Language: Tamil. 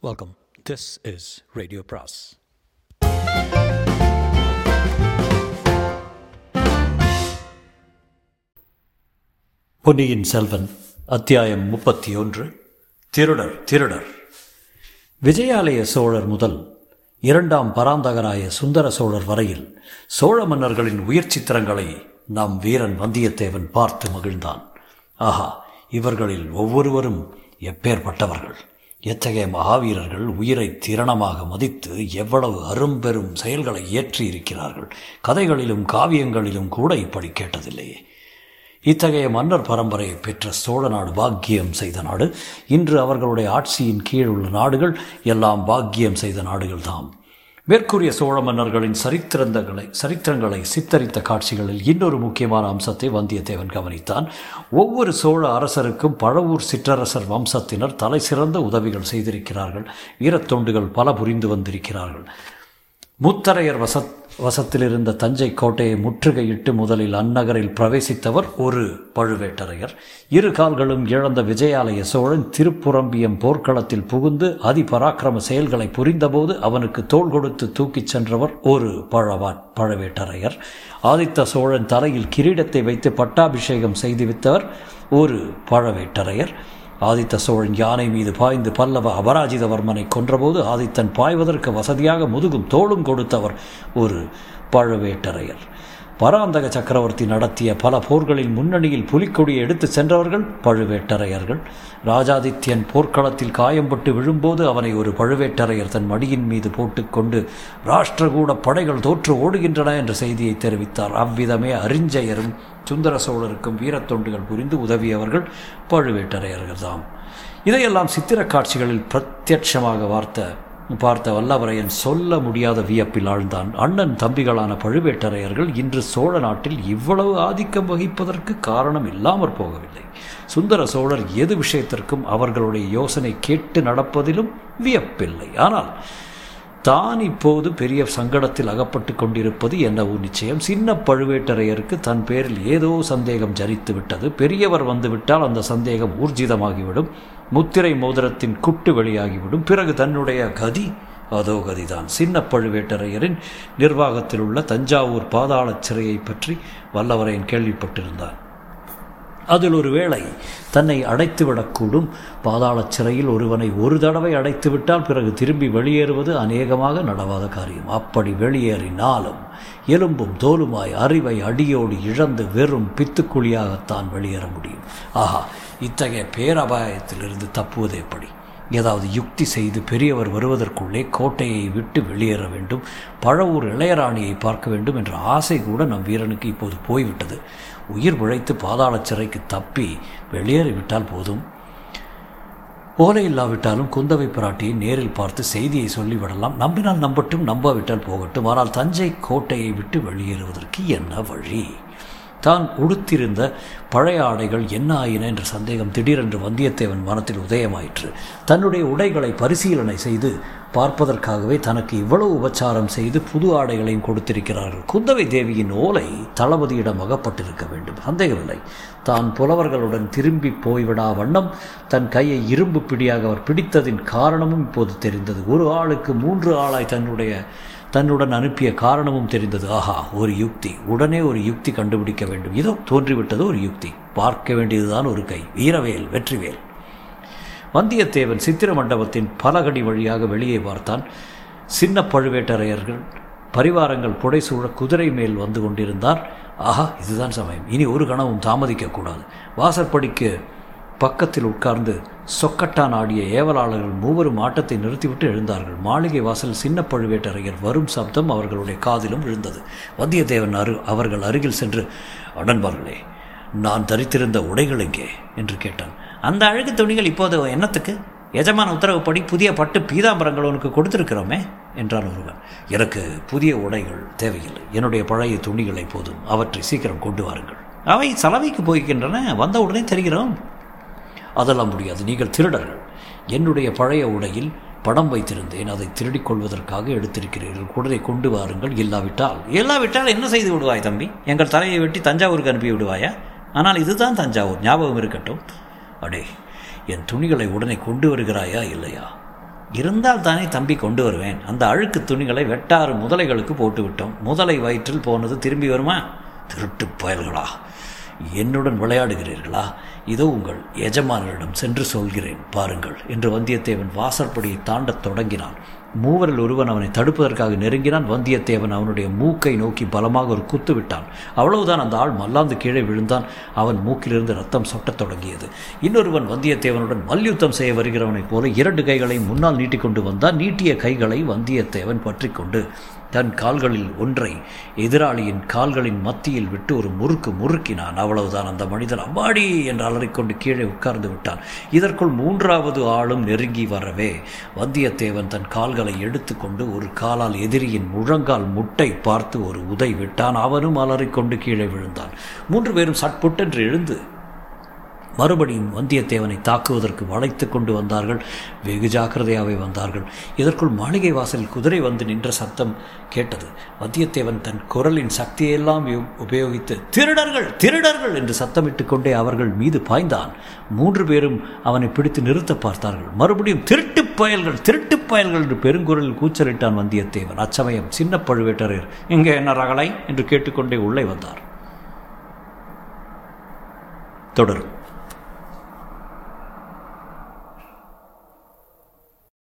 Welcome this is radio Praise Ponniyin Selvan அத்தியாயம் முப்பத்தி ஒன்று திருடர் திருடர். விஜயாலய சோழர் முதல் இரண்டாம் பராந்தகராய சுந்தர சோழர் வரையில் சோழ மன்னர்களின் உயிர் சித்திரங்களை நாம் வீரன் வந்தியத்தேவன் பார்த்து மகிழ்ந்தான். ஆஹா இவர்களில் ஒவ்வொருவரும் எப்பேற்பட்டவர்கள். எத்தகைய மகாவீரர்கள் உயிரை திறனமாக மதித்து எவ்வளவு அரும்பெரும் செயல்களை இயற்றி இருக்கிறார்கள் கதைகளிலும் காவியங்களிலும் கூட இப்படி கேட்டதில்லையே இத்தகைய மன்னர் பரம்பரையை பெற்ற சோழ நாடு பாக்கியம் செய்த நாடு. இன்று அவர்களுடைய ஆட்சியின் கீழ் உள்ள நாடுகள் எல்லாம் பாக்கியம் செய்த நாடுகள் தாம் மேற்கூறிய சோழ மன்னர்களின் சரித்திரங்களை சரித்திரங்களை சித்தரித்த காட்சிகளில் இன்னொரு முக்கியமான அம்சத்தை வந்தியத்தேவன் கவனித்தான். ஒவ்வொரு சோழ அரசருக்கும் பழவூர் சிற்றரசர் வம்சத்தினர் தலை சிறந்த உதவிகள் செய்திருக்கிறார்கள். வீரத்தொண்டுகள் பல புரிந்து வந்திருக்கிறார்கள். முத்தரையர் வசத் வசத்தில் இருந்த தஞ்சை கோட்டையை முற்றுகையிட்டு முதலில் அந்நகரில் பிரவேசித்தவர் ஒரு பழுவேட்டரையர். இரு கால்களும் இழந்த விஜயாலய சோழன் திருப்புரம்பியம் போர்க்களத்தில் புகுந்து அதிபராக்கிரம செயல்களை புரிந்தபோது அவனுக்கு தோள் கொடுத்து தூக்கிச் சென்றவர் ஒரு பழவா பழவேட்டரையர். ஆதித்த சோழன் தலையில் கிரீடத்தை வைத்து பட்டாபிஷேகம் செய்துவித்தவர் ஒரு பழவேட்டரையர். ஆதித்த சோழன் யானை மீது பாய்ந்து பல்லவ அபராஜிதவர்மனை கொன்றபோது ஆதித்தன் பாய்வதற்கு வசதியாக முதுகும் தோளும் கொடுத்தவர் ஒரு பழுவேட்டரையர். பராந்தக சக்கரவர்த்தி நடத்திய பல போர்களில் முன்னணியில் புலிக்கொடியை எடுத்து சென்றவர்கள் பழுவேட்டரையர்கள். ராஜாதித்யன் போர்க்களத்தில் காயம்பட்டு விழும்போது அவனை ஒரு பழுவேட்டரையர் தன் மடியின் மீது போட்டுக்கொண்டு ராஷ்டிரகூட படைகள் தோற்று ஓடுகின்றன என்ற செய்தியை தெரிவித்தார். அவ்விதமே அறிஞ்சயரும் சுந்தர சோழருக்கும் வீரத்தொண்டுகள் புரிந்து உதவியவர்கள் பழுவேட்டரையர்கள்தாம். இதையெல்லாம் சித்திர காட்சிகளில் பிரத்யட்சமாக வார்த்த பார்த்த வல்லவரையன் சொல்ல முடியாத வியப்பில் ஆழ்ந்தான். அண்ணன் தம்பிகளான பழுவேட்டரையர்கள் இன்று சோழ நாட்டில் இவ்வளவு ஆதிக்கம் வகிப்பதற்கு காரணம் இல்லாமற் போகவில்லை. சுந்தர சோழர் எது விஷயத்திற்கும் அவர்களுடைய யோசனை கேட்டு நடப்பதிலும் வியப்பில்லை. ஆனால் தான் இப்போது பெரிய சங்கடத்தில் அகப்பட்டு கொண்டிருப்பது என்னவோ நிச்சயம். சின்ன பழுவேட்டரையருக்கு தன் பேரில் ஏதோ சந்தேகம் ஜரித்து விட்டது. பெரியவர் வந்துவிட்டால் அந்த சந்தேகம் ஊர்ஜிதமாகிவிடும். முத்திரை மோதிரத்தின் குட்டு வெளியாகிவிடும். பிறகு தன்னுடைய கதி அதோ கதிதான். சின்ன பழுவேட்டரையரின் நிர்வாகத்தில் உள்ள தஞ்சாவூர் பாதாள சிறையை பற்றி வல்லவரையன் கேள்விப்பட்டிருந்தான். அதில் ஒரு வேளை தன்னை அடைத்துவிடக்கூடும். பாதாள சிறையில் ஒருவனை ஒரு தடவை அடைத்துவிட்டால் பிறகு திரும்பி வெளியேறுவது அநேகமாக நடவாத காரியம். அப்படி வெளியேறினாலும் எலும்பும் தோலுமாய் அறிவை அடியோடு இழந்து வெறும் பித்துக்குழியாகத்தான் வெளியேற முடியும். ஆஹா இத்தகைய பேரபாயத்திலிருந்து தப்புவது எப்படி? ஏதாவது யுக்தி செய்து பெரியவர் வருவதற்குள்ளே கோட்டையை விட்டு வெளியேற வேண்டும் பழவூர் இளையராணியை பார்க்க வேண்டும் என்ற ஆசை கூட நம் வீரனுக்கு இப்போது போய்விட்டது. உயிர் பிழைத்து பாதாள சிறைக்கு தப்பி வெளியேறிவிட்டால் போதும். ஓலை இல்லாவிட்டாலும் குந்தவை பிராட்டியை நேரில் பார்த்து செய்தியை சொல்லிவிடலாம். நம்பினால் நம்பட்டும் நம்பாவிட்டால் போகட்டும். ஆனால் தஞ்சை கோட்டையை விட்டு வெளியேறுவதற்கு என்ன வழி? தான் உடுத்திருந்த பழைய ஆடைகள் என்ன ஆயின என்ற சந்தேகம் திடீரென்று வந்தியத்தேவன் மனத்தில் உதயமாயிற்று. தன்னுடைய உடைகளை பரிசீலனை செய்து பார்ப்பதற்காகவே தனக்கு இவ்வளவு உபச்சாரம் செய்து புது ஆடைகளையும் கொடுத்திருக்கிறார்கள். குந்தவை தேவியின் ஓலை தளபதியிடம் அகப்பட்டிருக்க வேண்டும். சந்தேகமில்லை. தான் புலவர்களுடன் திரும்பி போய்விடா வண்ணம் தன் கையை இரும்பு பிடியாக அவர் பிடித்ததின் காரணமும் இப்போது தெரிந்தது. ஒரு ஆளுக்கு மூன்று ஆளாய் தன்னுடைய தன்னுடன் அனுப்பிய காரணமும் தெரிந்தது. ஆஹா ஒரு யுக்தி. உடனே ஒரு யுக்தி கண்டுபிடிக்க வேண்டும். இதோ தோன்றிவிட்டது ஒரு யுக்தி. பார்க்க வேண்டியதுதான் ஒரு கை. வீரவேல் வெற்றிவேல். வந்தியத்தேவன் சித்திர மண்டபத்தின் பலகடி வழியாக வெளியே பார்த்தான். சின்ன பழுவேட்டரையர்கள் பரிவாரங்கள் புடைசூழ குதிரை மேல் வந்து கொண்டிருந்தார் ஆஹா இதுதான் சமயம். இனி ஒரு கணமும் தாமதிக்கக்கூடாது வாசற்படிக்கு பக்கத்தில் உட்கார்ந்து சொக்கட்டான் ஆடிய ஏவலாளர்கள் மூவரும் ஆட்டத்தை நிறுத்திவிட்டு எழுந்தார்கள். மாளிகை வாசல் சின்ன பழுவேட்டரையர் வரும் சப்தம் அவர்களுடைய காதிலும் விழுந்தது. வந்தியத்தேவன் அரு அவர்கள் அருகில் சென்று அடன்பார்களே நான் தரித்திருந்த உடைகள் எங்கே? என்று கேட்டான். அந்த அழகு துணிகள் இப்போது என்னத்துக்கு? எஜமான உத்தரவுப்படி புதிய பட்டு பீதாம்பரங்கள் உனக்கு கொடுத்திருக்கிறோமே என்றான் ஒருவன். எனக்கு புதிய உடைகள் தேவையில்லை. என்னுடைய பழைய துணிகளை போதும். அவற்றை சீக்கிரம் கொண்டு வாருங்கள். அவை சலவைக்கு போய்கின்றன வந்த உடனே தெரிகிறோம். அதெல்லாம் முடியாது. நீங்கள் திருடர்கள். என்னுடைய பழைய உடையில் படம் வைத்திருந்தேன். அதை திருடிக் கொள்வதற்காக எடுத்திருக்கிறீர்கள். உடனே கொண்டு வாருங்கள். இல்லாவிட்டால். இல்லாவிட்டால் என்ன செய்து விடுவாய் தம்பி? எங்கள் தலையை வெட்டி தஞ்சாவூருக்கு அனுப்பி விடுவாயா? ஆனால் இதுதான் தஞ்சாவூர். ஞாபகம் இருக்கட்டும். அடே என் துணிகளை உடனே கொண்டு வருகிறாயா இல்லையா? இருந்தால் தானே தம்பி கொண்டு வருவேன். அந்த அழுக்கு துணிகளை வெட்டாறு முதலைகளுக்கு போட்டுவிட்டோம். முதலை வயிற்றில் போனது திரும்பி வருமா? திருட்டு பயல்களா? என்னுடன் விளையாடுகிறீர்களா? இதோ உங்கள் எஜமானரிடம் சென்று சொல்கிறேன் பாருங்கள். என்று வந்தியத்தேவன் வாசற்படியை தாண்டத் தொடங்கினான். மூவரில் ஒருவன் அவனை தடுப்பதற்காக நெருங்கினான். வந்தியத்தேவன் அவனுடைய மூக்கை நோக்கி பலமாக ஒரு குத்து விட்டான். அவ்வளவுதான் அந்த ஆள் மல்லாந்து கீழே விழுந்தான். அவன் மூக்கிலிருந்து ரத்தம் சொட்டத் தொடங்கியது. இன்னொருவன் வந்தியத்தேவனுடன் மல்யுத்தம் செய்ய வருகிறவனைப் போல இரண்டு கைகளையும் முன்னால் நீட்டிக்கொண்டு வந்தான். நீட்டிய கைகளை வந்தியத்தேவன் பற்றி கொண்டு தன் கால்களில் ஒன்றை எதிராளியின் கால்களின் மத்தியில் விட்டு ஒரு முறுக்கு முறுக்கினான். அவ்வளவுதான் அந்த மனிதன். அம்மாடி என்று அலறிக்கொண்டு கீழே உட்கார்ந்து விட்டான். இதற்குள் மூன்றாவது ஆளும் நெருங்கி வரவே வந்தியத்தேவன் தன் கால்களை எடுத்துக்கொண்டு ஒரு காலால் எதிரியின் முழங்கால் முட்டை பார்த்து ஒரு உதை விட்டான். அவனும் அலறிக்கொண்டு கீழே விழுந்தான். மூன்று பேரும் சட்புட்டென்று எழுந்து மறுபடியும் வந்தியத்தேவனை தாக்குவதற்கு வளைத்து கொண்டு வந்தார்கள். வெகு ஜாக்கிரதையாகவே வந்தார்கள். இதற்குள் மாளிகை வாசலில் குதிரை வந்து நின்ற சத்தம் கேட்டது. வந்தியத்தேவன் தன் குரலின் சக்தியெல்லாம் உபயோகித்து திருடர்கள் திருடர்கள்! என்று சத்தமிட்டு கொண்டே அவர்கள் மீது பாய்ந்தான். மூன்று பேரும் அவனை பிடித்து நிறுத்த பார்த்தார்கள். மறுபடியும் திருட்டு பயல்கள் திருட்டு பயல்கள்! என்று பெருங்குரலில் கூச்சலிட்டான் வந்தியத்தேவன். அச்சமயம் சின்ன பழுவேட்டரையர் இங்கே என்ன ரகலை? என்று கேட்டுக்கொண்டே உள்ளே வந்தார். தொடரும்.